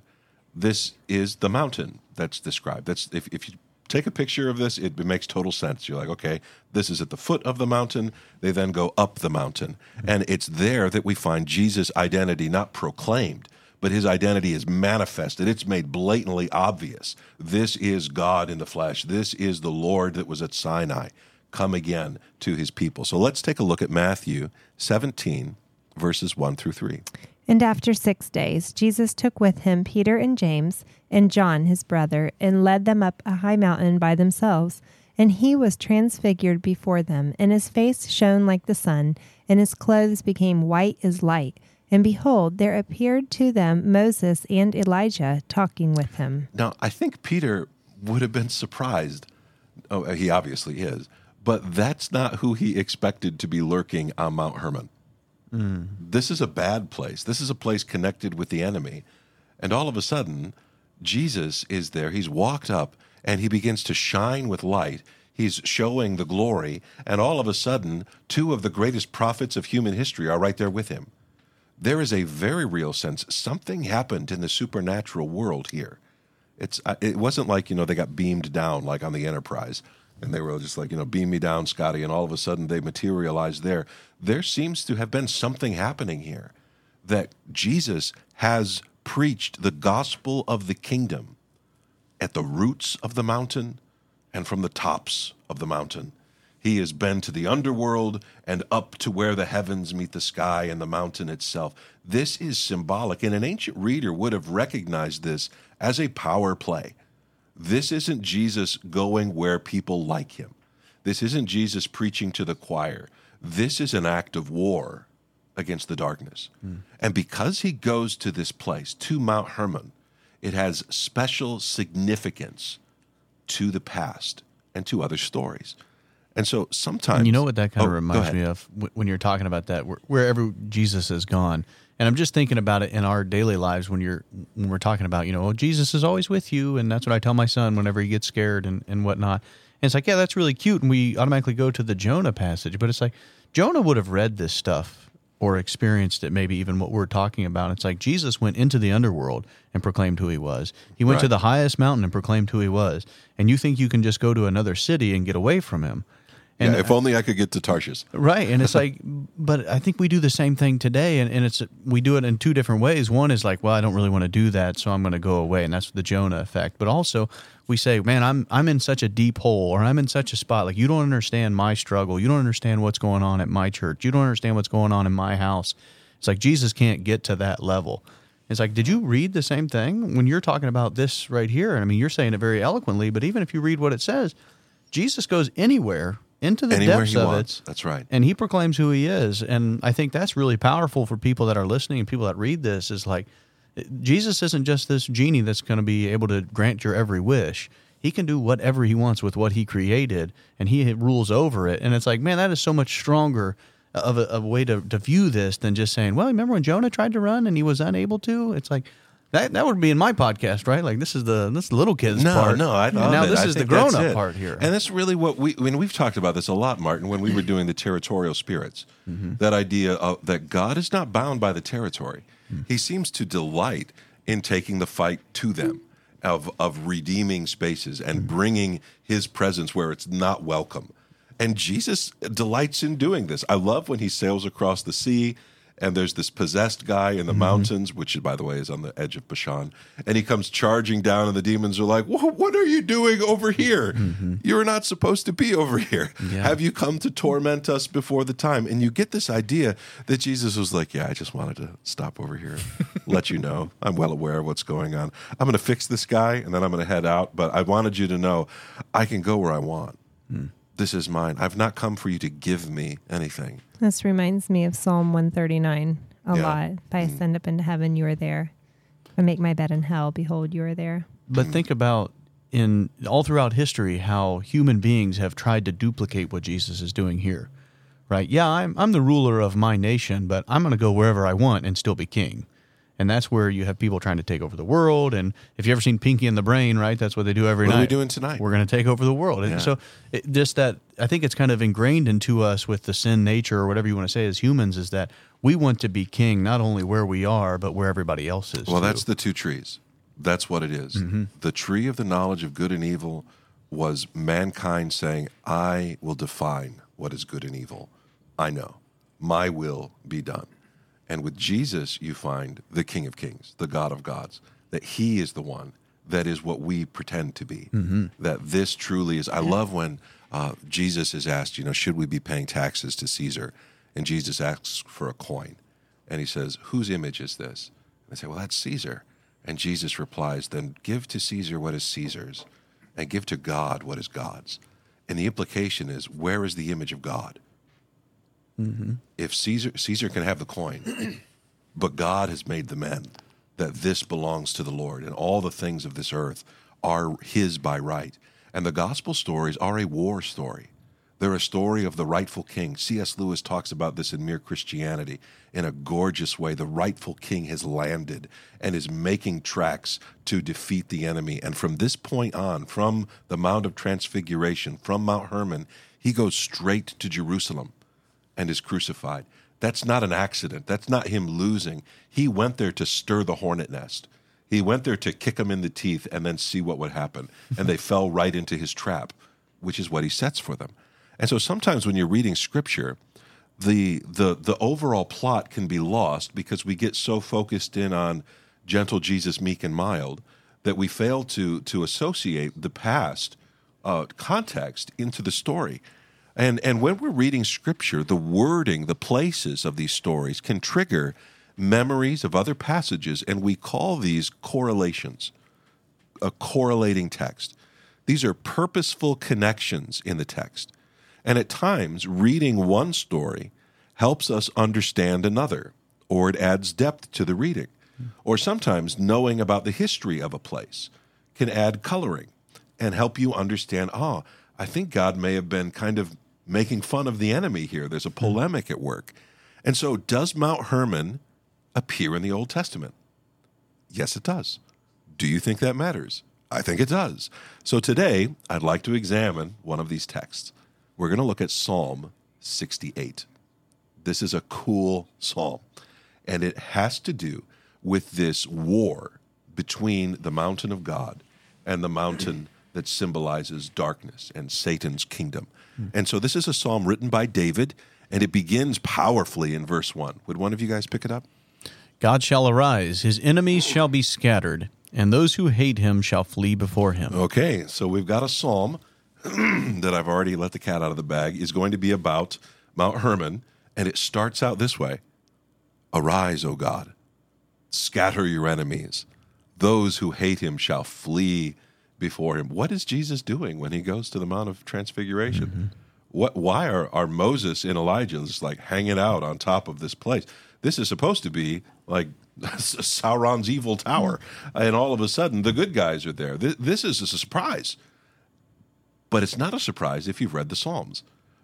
This is the mountain that's described. That's if, if you take a picture of this, it, makes total sense. You're like, okay, this is at the foot of the mountain. They then go up the mountain, and it's there that we find Jesus' identity not proclaimed, but his identity is manifested. It's made blatantly obvious. This is God in the flesh. This is the Lord that was at Sinai, come again to his people. So let's take a look at Matthew 17, verses 1 through 3. And after six days, Jesus took with him Peter and James and John his brother, and led them up a high mountain by themselves. And he was transfigured before them, and his face shone like the sun, and his clothes became white as light. And behold, there appeared to them Moses and Elijah talking with him. Now, I think Peter would have been surprised. Oh, he obviously is, but that's not who he expected to be lurking on Mount Hermon. This is a bad place. This is a place connected with the enemy. And all of a sudden, Jesus is there. He's walked up and he begins to shine with light. He's showing the glory. And all of a sudden, two of the greatest prophets of human history are right there with him. There is a very real sense something happened in the supernatural world here. It's uh, it wasn't like you know they got beamed down like on the Enterprise, and they were just like you know beam me down, Scotty, and all of a sudden they materialized there. There seems to have been something happening here, that Jesus has preached the gospel of the kingdom at the roots of the mountain and from the tops of the mountain. He has been to the underworld and up to where the heavens meet the sky and the mountain itself. This is symbolic, and an ancient reader would have recognized this as a power play. This isn't Jesus going where people like him. This isn't Jesus preaching to the choir. This is an act of war against the darkness. Hmm. And because he goes to this place, to Mount Hermon, it has special significance to the past and to other stories. And so sometimes And you know what that kind of Oh, go reminds me of when you're talking about that, where- wherever Jesus has gone. And I'm just thinking about it in our daily lives when you're when we're talking about, you know, oh, Jesus is always with you, and that's what I tell my son whenever he gets scared and, and whatnot. And it's like, yeah, that's really cute, and we automatically go to the Jonah passage, but it's like Jonah would have read this stuff or experienced it, maybe even what we're talking about. It's like Jesus went into the underworld and proclaimed who he was. He went to the highest mountain and proclaimed who he was. And you think you can just go to another city and get away from him? And yeah, if only I could get to Tarshish. Right. And it's <laughs> like, but I think we do the same thing today. And, and it's, we do it in two different ways. One is like, well, I don't really want to do that. So I'm going to go away. And that's the Jonah effect. But also we say, man, I'm, I'm in such a deep hole or I'm in such a spot. Like you don't understand my struggle. You don't understand what's going on at my church. You don't understand what's going on in my house. It's like Jesus can't get to that level. It's like, did you read the same thing when you're talking about this right here? I mean, you're saying it very eloquently, but even if you read what it says, Jesus goes anywhere into the Anywhere depths of wants. it That's right. and he proclaims who he is. And i think that's really powerful for people that are listening and people that read this is like jesus isn't just this genie that's going to be able to grant your every wish. He can do whatever he wants with what he created and he rules over it. And it's like man that is so much stronger of a, of a way to, to view this than just saying well remember when jonah tried to run and he was unable to? It's like that, that would be in my podcast, right? Like this is the this is the little kids No, part. no, I love now it. this I is the grown up part here. And that's really what we, I mean, we've talked about this a lot, Martin, when we were doing the territorial spirits. Mm-hmm. That idea of that God is not bound by the territory. Mm. He seems to delight in taking the fight to them, of, of redeeming spaces and Mm. bringing his presence where it's not welcome. And Jesus delights in doing this. I love when he sails across the sea and there's this possessed guy in the mm-hmm. mountains, which, by the way, is on the edge of Bashan, and he comes charging down, and the demons are like, "What are you doing over here? Mm-hmm. You're not supposed to be over here. Yeah. Have you come to torment us before the time?" And you get this idea that Jesus was like, "Yeah, I just wanted to stop over here, <laughs> let you know. I'm well aware of what's going on. I'm going to fix this guy, and then I'm going to head out. But I wanted you to know, I can go where I want." Hmm. This is mine. I've not come for you to give me anything. This reminds me of Psalm 139 a Yeah. lot. If I mm. ascend up into heaven, you are there. If I make my bed in hell, behold, you are there. But mm. think about in all throughout history how human beings have tried to duplicate what Jesus is doing here. Right? Yeah, I'm I'm the ruler of my nation, but I'm going to go wherever I want and still be king. And that's where you have people trying to take over the world. And if you ever seen Pinky and the Brain, right? That's what they do every What night. are we doing tonight? We're going to take over the world. And so it, just that I think it's kind of ingrained into us with the sin nature or whatever you want to say as humans is that we want to be king not only where we are but where everybody else is. Well, too. that's the two trees. That's what it is. Mm-hmm. The tree of the knowledge of good and evil was mankind saying, I will define what is good and evil. I know. My will be done. And with Jesus, you find the King of Kings, the God of gods, that he is the one that is what we pretend to be. That this truly is. I love when uh, Jesus is asked, you know, should we be paying taxes to Caesar? And Jesus asks for a coin. And he says, whose image is this? And they say, well, that's Caesar. And Jesus replies, then give to Caesar what is Caesar's and give to God what is God's. And the implication is, where is the image of God? Mm-hmm. If Caesar Caesar can have the coin, <clears throat> but God has made the men that this belongs to the Lord, and all the things of this earth are His by right. And the gospel stories are a war story. They're a story of the rightful king. C.S. Lewis talks about this in Mere Christianity in a gorgeous way. The rightful king has landed and is making tracks to defeat the enemy. And from this point on, from the Mount of Transfiguration, from Mount Hermon, he goes straight to Jerusalem and is crucified. That's not an accident. That's not him losing. He went there to stir the hornet nest. He went there to kick them in the teeth and then see what would happen. And they <laughs> fell right into his trap, which is what he sets for them. And so sometimes when you're reading scripture, the the the overall plot can be lost because we get so focused in on gentle Jesus, meek and mild, that we fail to to associate the past uh, context into the story. And and when we're reading scripture, the wording, the places of these stories can trigger memories of other passages, and we call these correlations a correlating text. These are purposeful connections in the text. And at times, reading one story helps us understand another, or it adds depth to the reading. Or sometimes knowing about the history of a place can add coloring and help you understand ah, I think God may have been kind of making fun of the enemy here. There's a hmm. polemic at work. And so, does Mount Hermon appear in the Old Testament? Yes, it does. Do you think that matters? I think it does. So today, I'd like to examine one of these texts. We're going to look at Psalm 68. This is a cool psalm, and it has to do with this war between the mountain of God and the mountain that symbolizes darkness and Satan's kingdom. And so this is a psalm written by David, and it begins powerfully in verse 1. Would one of you guys pick it up? God shall arise, his enemies shall be scattered, and those who hate him shall flee before him. Okay, so we've got a psalm <clears throat> that I've already let the cat out of the bag is going to be about Mount Hermon, and it starts out this way Arise, O God, scatter your enemies. Those who hate him shall flee before him. What is Jesus doing when he goes to the Mount of Transfiguration? Mm-hmm. What, why are, are Moses and Elijah just like hanging out on top of this place? This is supposed to be like <laughs> Sauron's evil tower. Mm-hmm. And all of a sudden, the good guys are there. This, this is a surprise. But it's not a surprise if you've read the Psalms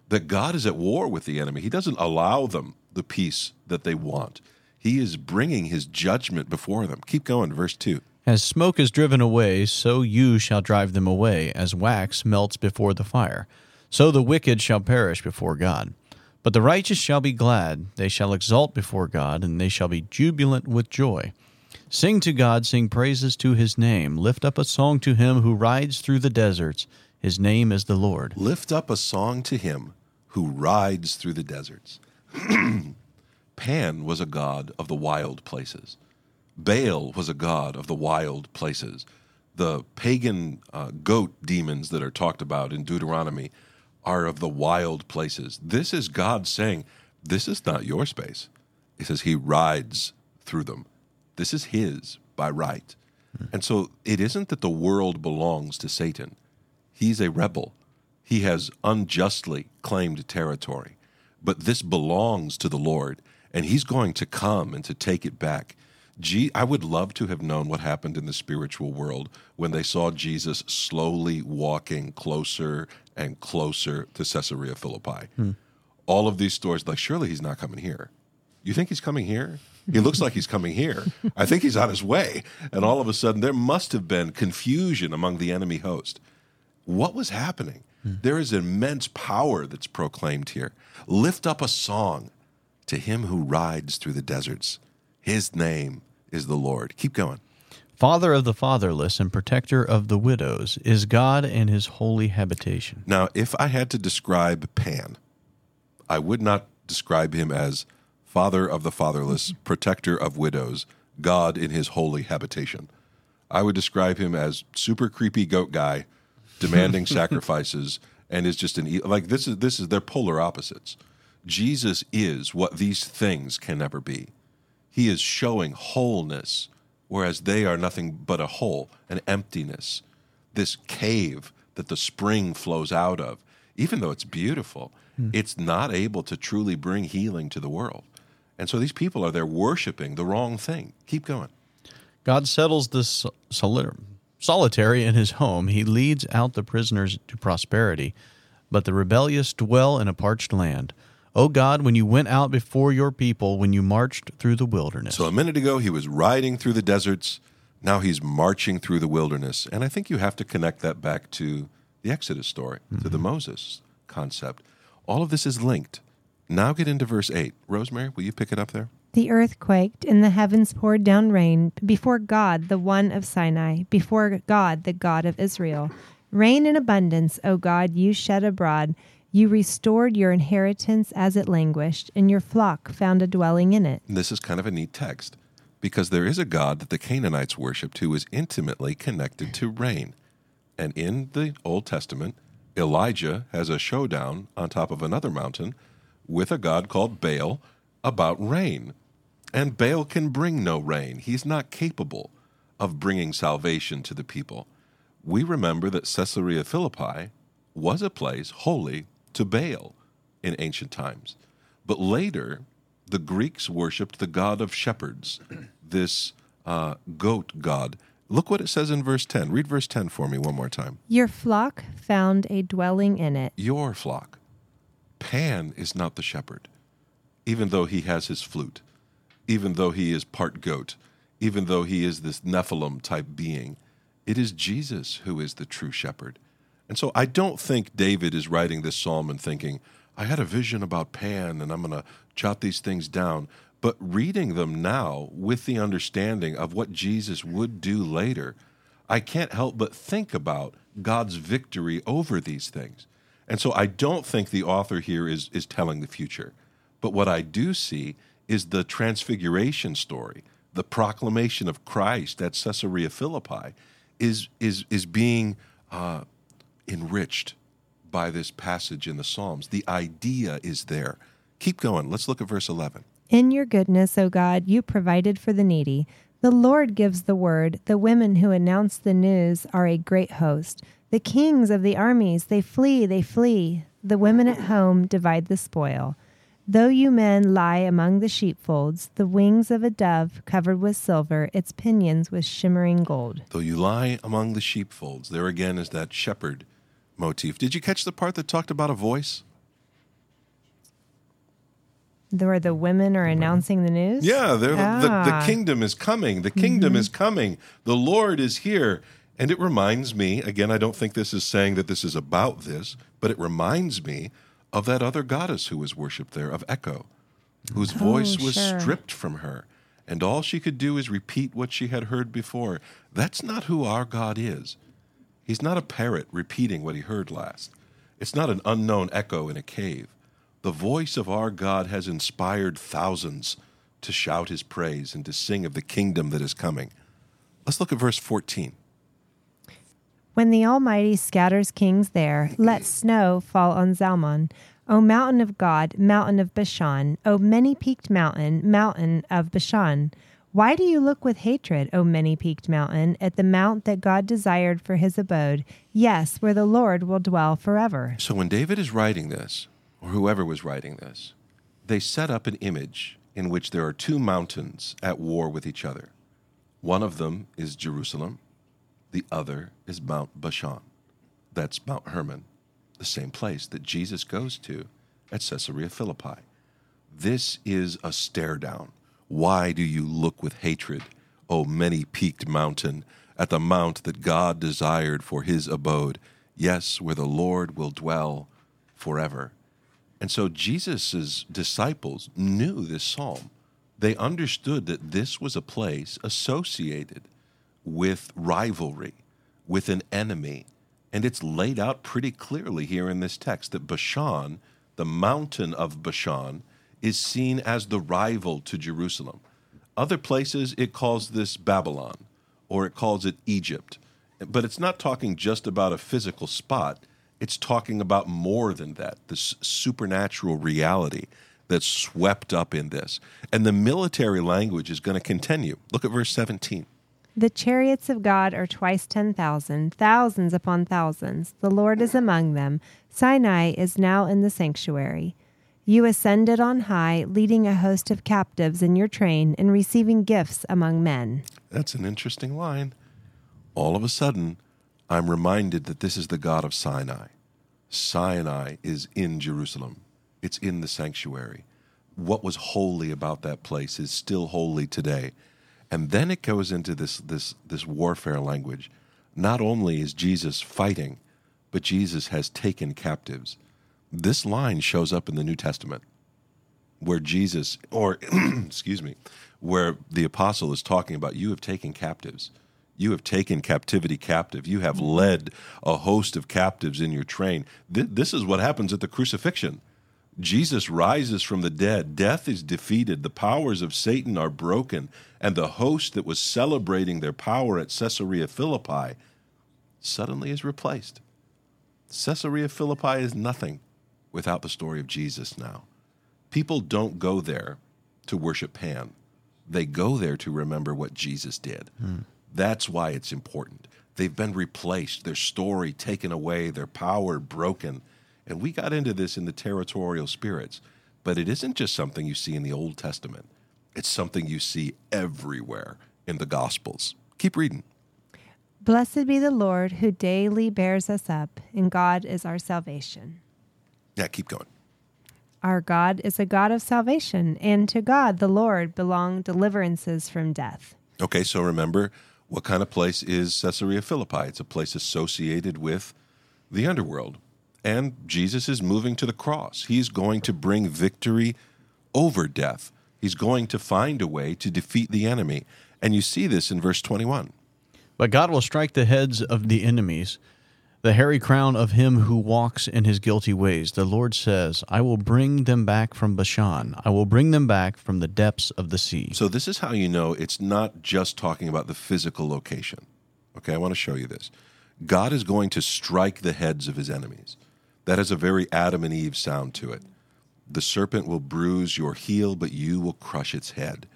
that God is at war with the enemy. He doesn't allow them the peace that they want, He is bringing His judgment before them. Keep going, verse 2. As smoke is driven away, so you shall drive them away, as wax melts before the fire. So the wicked shall perish before God. But the righteous shall be glad, they shall exult before God, and they shall be jubilant with joy. Sing to God, sing praises to his name. Lift up a song to him who rides through the deserts. His name is the Lord. Lift up a song to Him who rides through the deserts. <clears throat> Pan was a god of the wild places. Baal was a god of the wild places. The pagan uh, goat demons that are talked about in Deuteronomy are of the wild places. This is God saying, This is not your space. He says he rides through them. This is his by right. And so it isn't that the world belongs to Satan. He's a rebel. He has unjustly claimed territory. But this belongs to the Lord, and he's going to come and to take it back. Gee, I would love to have known what happened in the spiritual world when they saw Jesus slowly walking closer and closer to Caesarea Philippi. Hmm. All of these stories, like, surely he's not coming here. You think he's coming here? He looks like he's coming here. I think he's on his way. And all of a sudden, there must have been confusion among the enemy host. What was happening? Hmm. There is immense power that's proclaimed here. Lift up a song to him who rides through the deserts. His name is the Lord. Keep going. Father of the fatherless and protector of the widows is God and his holy habitation. Now, if I had to describe Pan, I would not describe him as father of the fatherless, <laughs> protector of widows, God in his holy habitation. I would describe him as super creepy goat guy, demanding <laughs> sacrifices, and is just an e- like this is this is they're polar opposites. Jesus is what these things can never be. He is showing wholeness, whereas they are nothing but a hole, an emptiness, this cave that the spring flows out of. Even though it's beautiful, hmm. it's not able to truly bring healing to the world. And so these people are there worshiping the wrong thing. Keep going. God settles the sol- solitary in his home. He leads out the prisoners to prosperity, but the rebellious dwell in a parched land. O God, when you went out before your people, when you marched through the wilderness. So a minute ago, he was riding through the deserts. Now he's marching through the wilderness. And I think you have to connect that back to the Exodus story, to the mm-hmm. Moses concept. All of this is linked. Now get into verse 8. Rosemary, will you pick it up there? The earth quaked, and the heavens poured down rain before God, the one of Sinai, before God, the God of Israel. Rain in abundance, O God, you shed abroad. You restored your inheritance as it languished, and your flock found a dwelling in it. This is kind of a neat text because there is a God that the Canaanites worshipped who is intimately connected to rain. And in the Old Testament, Elijah has a showdown on top of another mountain with a God called Baal about rain. And Baal can bring no rain. He's not capable of bringing salvation to the people. We remember that Caesarea Philippi was a place holy to Baal in ancient times. But later, the Greeks worshipped the god of shepherds, <clears throat> this uh, goat god. Look what it says in verse 10. Read verse 10 for me one more time. Your flock found a dwelling in it. Your flock. Pan is not the shepherd, even though he has his flute, even though he is part goat, even though he is this Nephilim type being. It is Jesus who is the true shepherd. And so I don't think David is writing this psalm and thinking, I had a vision about Pan and I'm going to jot these things down. But reading them now with the understanding of what Jesus would do later, I can't help but think about God's victory over these things. And so I don't think the author here is, is telling the future. But what I do see is the transfiguration story, the proclamation of Christ at Caesarea Philippi is, is, is being uh, enriched by this passage in the Psalms. The idea is there. Keep going. Let's look at verse 11. In your goodness, O God, you provided for the needy. The Lord gives the word. The women who announce the news are a great host. The kings of the armies, they flee, they flee. The women at home divide the spoil. Though you men lie among the sheepfolds, the wings of a dove covered with silver, its pinions with shimmering gold. Though you lie among the sheepfolds, there again is that shepherd motif. Did you catch the part that talked about a voice? Where the women are announcing the news? Yeah, they're, the, the Ah. kingdom is coming. The kingdom is coming. The Lord is here. And it reminds me, again, I don't think this is saying that this is about this, but it reminds me of that other goddess who was worshipped there, of Echo, whose voice was sure. stripped from her. And all she could do is repeat what she had heard before. That's not who our God is. He's not a parrot repeating what he heard last. It's not an unknown echo in a cave. The voice of our God has inspired thousands to shout his praise and to sing of the kingdom that is coming. Let's look at verse 14. When the Almighty scatters kings there, let snow fall on Zalmon. O mountain of God, mountain of Bashan, O many peaked mountain, mountain of Bashan. Why do you look with hatred, O many peaked mountain, at the mount that God desired for his abode? Yes, where the Lord will dwell forever. So when David is writing this, or whoever was writing this, they set up an image in which there are two mountains at war with each other. One of them is Jerusalem, the other is Mount Bashan. That's Mount Hermon, the same place that Jesus goes to at Caesarea Philippi. This is a stare down. Why do you look with hatred, O many peaked mountain, at the mount that God desired for his abode? Yes, where the Lord will dwell forever. And so Jesus' disciples knew this psalm. They understood that this was a place associated with rivalry, with an enemy. And it's laid out pretty clearly here in this text that Bashan, the mountain of Bashan, is seen as the rival to Jerusalem. Other places it calls this Babylon or it calls it Egypt. But it's not talking just about a physical spot, it's talking about more than that this supernatural reality that's swept up in this. And the military language is going to continue. Look at verse 17. The chariots of God are twice ten thousand, thousands upon thousands. The Lord is among them. Sinai is now in the sanctuary. You ascended on high, leading a host of captives in your train and receiving gifts among men. That's an interesting line. All of a sudden, I'm reminded that this is the God of Sinai. Sinai is in Jerusalem, it's in the sanctuary. What was holy about that place is still holy today. And then it goes into this, this, this warfare language. Not only is Jesus fighting, but Jesus has taken captives. This line shows up in the New Testament where Jesus, or <clears throat> excuse me, where the apostle is talking about you have taken captives. You have taken captivity captive. You have led a host of captives in your train. Th- this is what happens at the crucifixion. Jesus rises from the dead. Death is defeated. The powers of Satan are broken. And the host that was celebrating their power at Caesarea Philippi suddenly is replaced. Caesarea Philippi is nothing without the story of Jesus now. People don't go there to worship Pan, they go there to remember what Jesus did. Hmm. That's why it's important. They've been replaced, their story taken away, their power broken. And we got into this in the territorial spirits. But it isn't just something you see in the Old Testament, it's something you see everywhere in the Gospels. Keep reading. Blessed be the Lord who daily bears us up, and God is our salvation. Yeah, keep going. Our God is a God of salvation, and to God the Lord belong deliverances from death. Okay, so remember what kind of place is Caesarea Philippi? It's a place associated with the underworld. And Jesus is moving to the cross. He's going to bring victory over death. He's going to find a way to defeat the enemy. And you see this in verse 21. But God will strike the heads of the enemies, the hairy crown of him who walks in his guilty ways. The Lord says, I will bring them back from Bashan. I will bring them back from the depths of the sea. So, this is how you know it's not just talking about the physical location. Okay, I want to show you this. God is going to strike the heads of his enemies. That has a very Adam and Eve sound to it. The serpent will bruise your heel, but you will crush its head.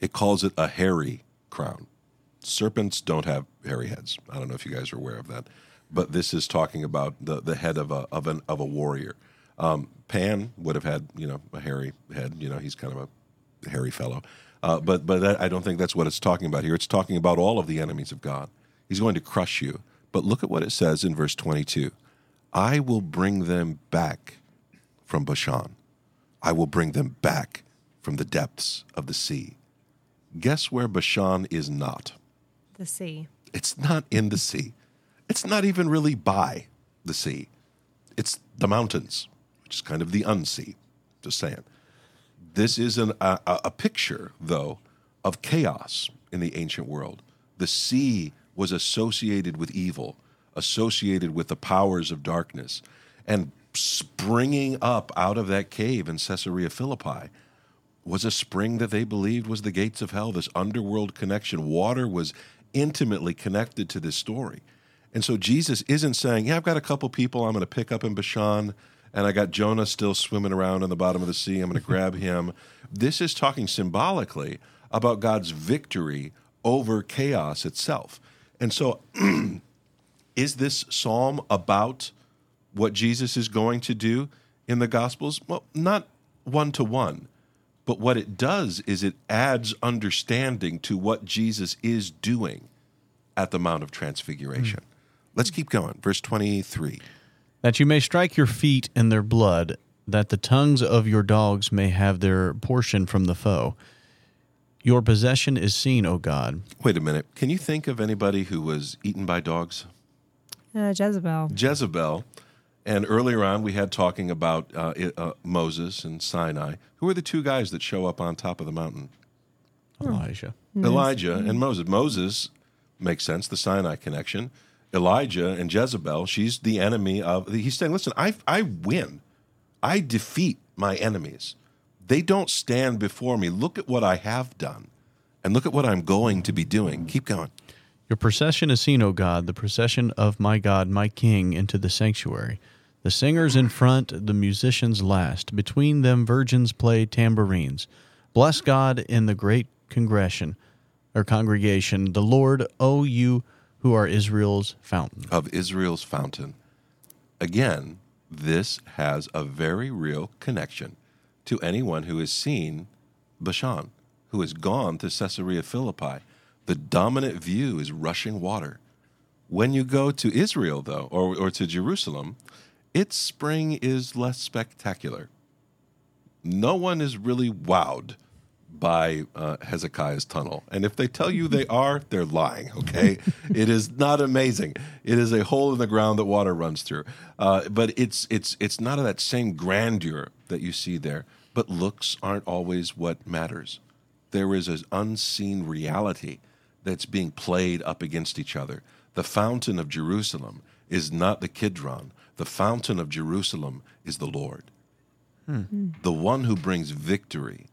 It calls it a hairy crown. Serpents don't have hairy heads. I don't know if you guys are aware of that, but this is talking about the, the head of a of an of a warrior. Um, Pan would have had you know a hairy head. You know he's kind of a hairy fellow, uh, but but that, I don't think that's what it's talking about here. It's talking about all of the enemies of God. He's going to crush you. But look at what it says in verse twenty two. I will bring them back from Bashan. I will bring them back from the depths of the sea. Guess where Bashan is not? The sea. It's not in the sea. It's not even really by the sea. It's the mountains, which is kind of the unsea. Just saying. This is an, a, a a picture, though, of chaos in the ancient world. The sea was associated with evil, associated with the powers of darkness. And springing up out of that cave in Caesarea Philippi was a spring that they believed was the gates of hell, this underworld connection. Water was intimately connected to this story. And so Jesus isn't saying, Yeah, I've got a couple people I'm going to pick up in Bashan, and I got Jonah still swimming around in the bottom of the sea. I'm going <laughs> to grab him. This is talking symbolically about God's victory over chaos itself. And so, <clears throat> is this psalm about what Jesus is going to do in the Gospels? Well, not one to one. But what it does is it adds understanding to what Jesus is doing at the Mount of Transfiguration. Mm. Let's keep going. Verse 23. That you may strike your feet in their blood, that the tongues of your dogs may have their portion from the foe. Your possession is seen, O God. Wait a minute. Can you think of anybody who was eaten by dogs? Uh, Jezebel. Jezebel. And earlier on, we had talking about uh, uh, Moses and Sinai. Who are the two guys that show up on top of the mountain? Elijah. Elijah and Moses. Moses makes sense, the Sinai connection. Elijah and Jezebel, she's the enemy of. He's saying, listen, I, I win. I defeat my enemies. They don't stand before me. Look at what I have done, and look at what I'm going to be doing. Keep going. Your procession is seen, O God, the procession of my God, my King, into the sanctuary. The singers in front, the musicians last. Between them, virgins play tambourines. Bless God in the great congregation or congregation, the Lord, O you who are Israel's fountain. Of Israel's fountain. Again, this has a very real connection to anyone who has seen Bashan, who has gone to Caesarea Philippi. The dominant view is rushing water. When you go to Israel, though, or, or to Jerusalem, its spring is less spectacular. No one is really wowed by uh, Hezekiah's tunnel. And if they tell you they are, they're lying, okay? <laughs> it is not amazing. It is a hole in the ground that water runs through. Uh, but it's, it's, it's not of that same grandeur that you see there. But looks aren't always what matters. There is an unseen reality that's being played up against each other. The fountain of Jerusalem is not the Kidron. The fountain of Jerusalem is the Lord. Hmm. The one who brings victory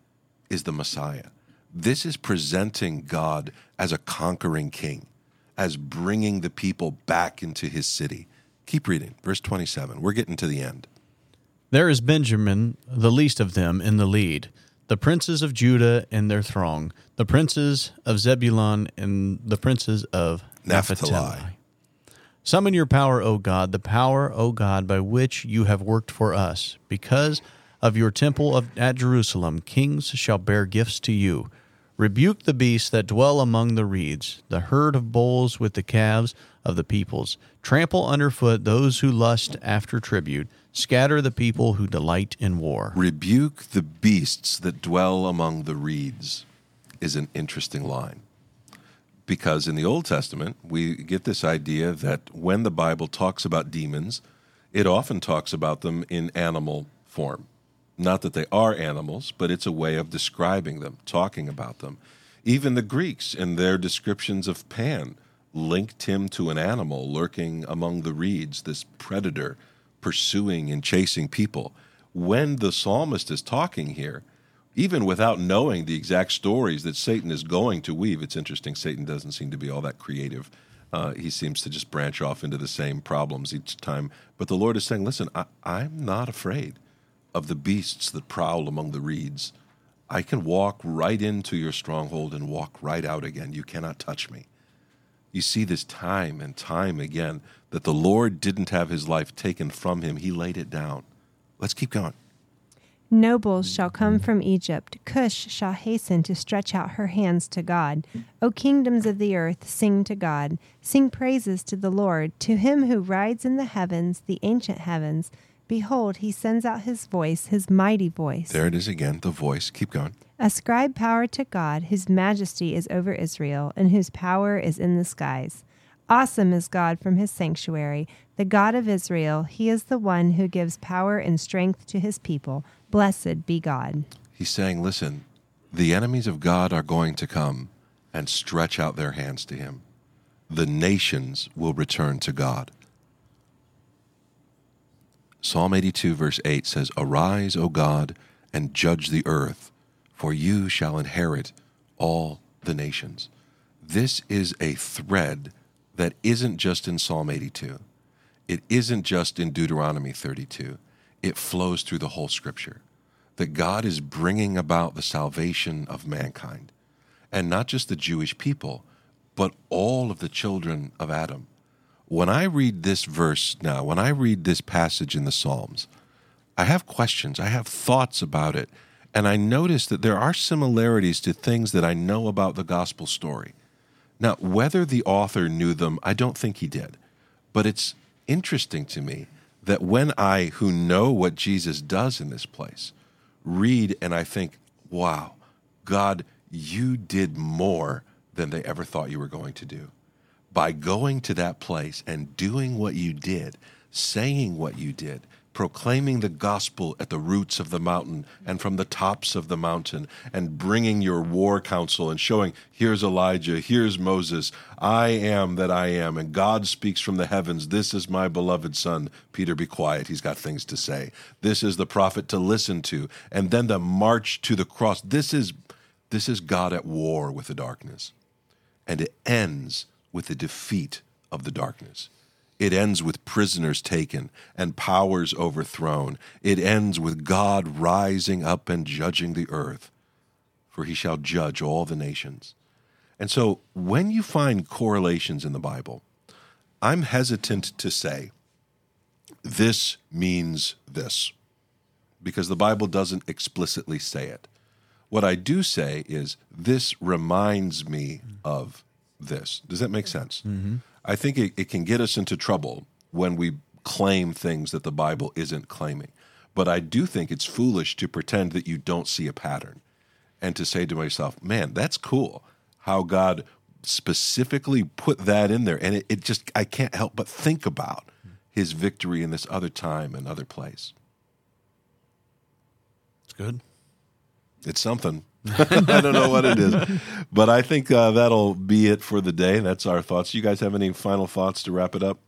is the Messiah. This is presenting God as a conquering king, as bringing the people back into his city. Keep reading, verse 27. We're getting to the end. There is Benjamin, the least of them, in the lead, the princes of Judah in their throng, the princes of Zebulun and the princes of Naphtali. Naphtali. Summon your power, O God, the power, O God, by which you have worked for us. Because of your temple of, at Jerusalem, kings shall bear gifts to you. Rebuke the beasts that dwell among the reeds, the herd of bulls with the calves of the peoples. Trample underfoot those who lust after tribute. Scatter the people who delight in war. Rebuke the beasts that dwell among the reeds is an interesting line because in the Old Testament, we get this idea that when the Bible talks about demons, it often talks about them in animal form. Not that they are animals, but it's a way of describing them, talking about them. Even the Greeks, in their descriptions of Pan, linked him to an animal lurking among the reeds, this predator pursuing and chasing people. When the psalmist is talking here, even without knowing the exact stories that Satan is going to weave. It's interesting, Satan doesn't seem to be all that creative. Uh, he seems to just branch off into the same problems each time. But the Lord is saying, listen, I, I'm not afraid of the beasts that prowl among the reeds. I can walk right into your stronghold and walk right out again. You cannot touch me. You see this time and time again that the Lord didn't have his life taken from him, he laid it down. Let's keep going. Nobles shall come from Egypt. Cush shall hasten to stretch out her hands to God. O kingdoms of the earth, sing to God. Sing praises to the Lord, to him who rides in the heavens, the ancient heavens. Behold, he sends out his voice, his mighty voice. There it is again, the voice. Keep going. Ascribe power to God, whose majesty is over Israel, and whose power is in the skies. Awesome is God from his sanctuary, the God of Israel. He is the one who gives power and strength to his people. Blessed be God. He's saying, listen, the enemies of God are going to come and stretch out their hands to him. The nations will return to God. Psalm 82, verse 8 says, Arise, O God, and judge the earth, for you shall inherit all the nations. This is a thread that isn't just in Psalm 82. It isn't just in Deuteronomy 32. It flows through the whole scripture. That God is bringing about the salvation of mankind. And not just the Jewish people, but all of the children of Adam. When I read this verse now, when I read this passage in the Psalms, I have questions, I have thoughts about it, and I notice that there are similarities to things that I know about the gospel story. Now, whether the author knew them, I don't think he did. But it's interesting to me that when I, who know what Jesus does in this place, read and I think, wow, God, you did more than they ever thought you were going to do. By going to that place and doing what you did, saying what you did, proclaiming the gospel at the roots of the mountain and from the tops of the mountain, and bringing your war council and showing, here's Elijah, here's Moses, I am that I am, and God speaks from the heavens, this is my beloved son. Peter, be quiet, he's got things to say. This is the prophet to listen to. And then the march to the cross. This is, this is God at war with the darkness. And it ends with the defeat of the darkness. It ends with prisoners taken and powers overthrown. It ends with God rising up and judging the earth, for he shall judge all the nations. And so when you find correlations in the Bible, I'm hesitant to say, this means this, because the Bible doesn't explicitly say it. What I do say is, this reminds me of this. Does that make sense? Mm-hmm. I think it, it can get us into trouble when we claim things that the Bible isn't claiming. But I do think it's foolish to pretend that you don't see a pattern and to say to myself, man, that's cool how God specifically put that in there. And it, it just, I can't help but think about his victory in this other time and other place. It's good. It's something. <laughs> I don't know what it is, but I think uh, that'll be it for the day. That's our thoughts. You guys have any final thoughts to wrap it up?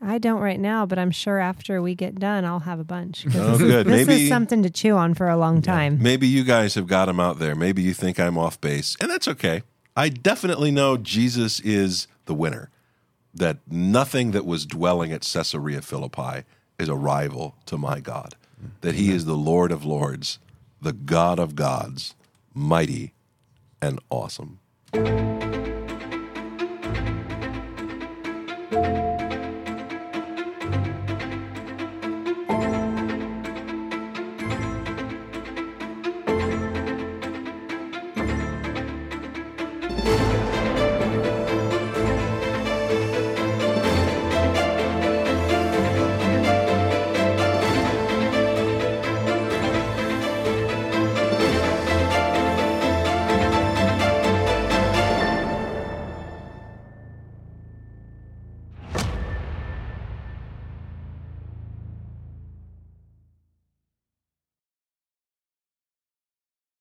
I don't right now, but I'm sure after we get done, I'll have a bunch. 'Cause Oh, this, good. This Maybe- is something to chew on for a long time. Maybe you guys have got him out there. Maybe you think I'm off base, and that's okay. I definitely know Jesus is the winner. That nothing that was dwelling at Caesarea Philippi is a rival to my God. That he is the Lord of lords, the God of gods, mighty and awesome.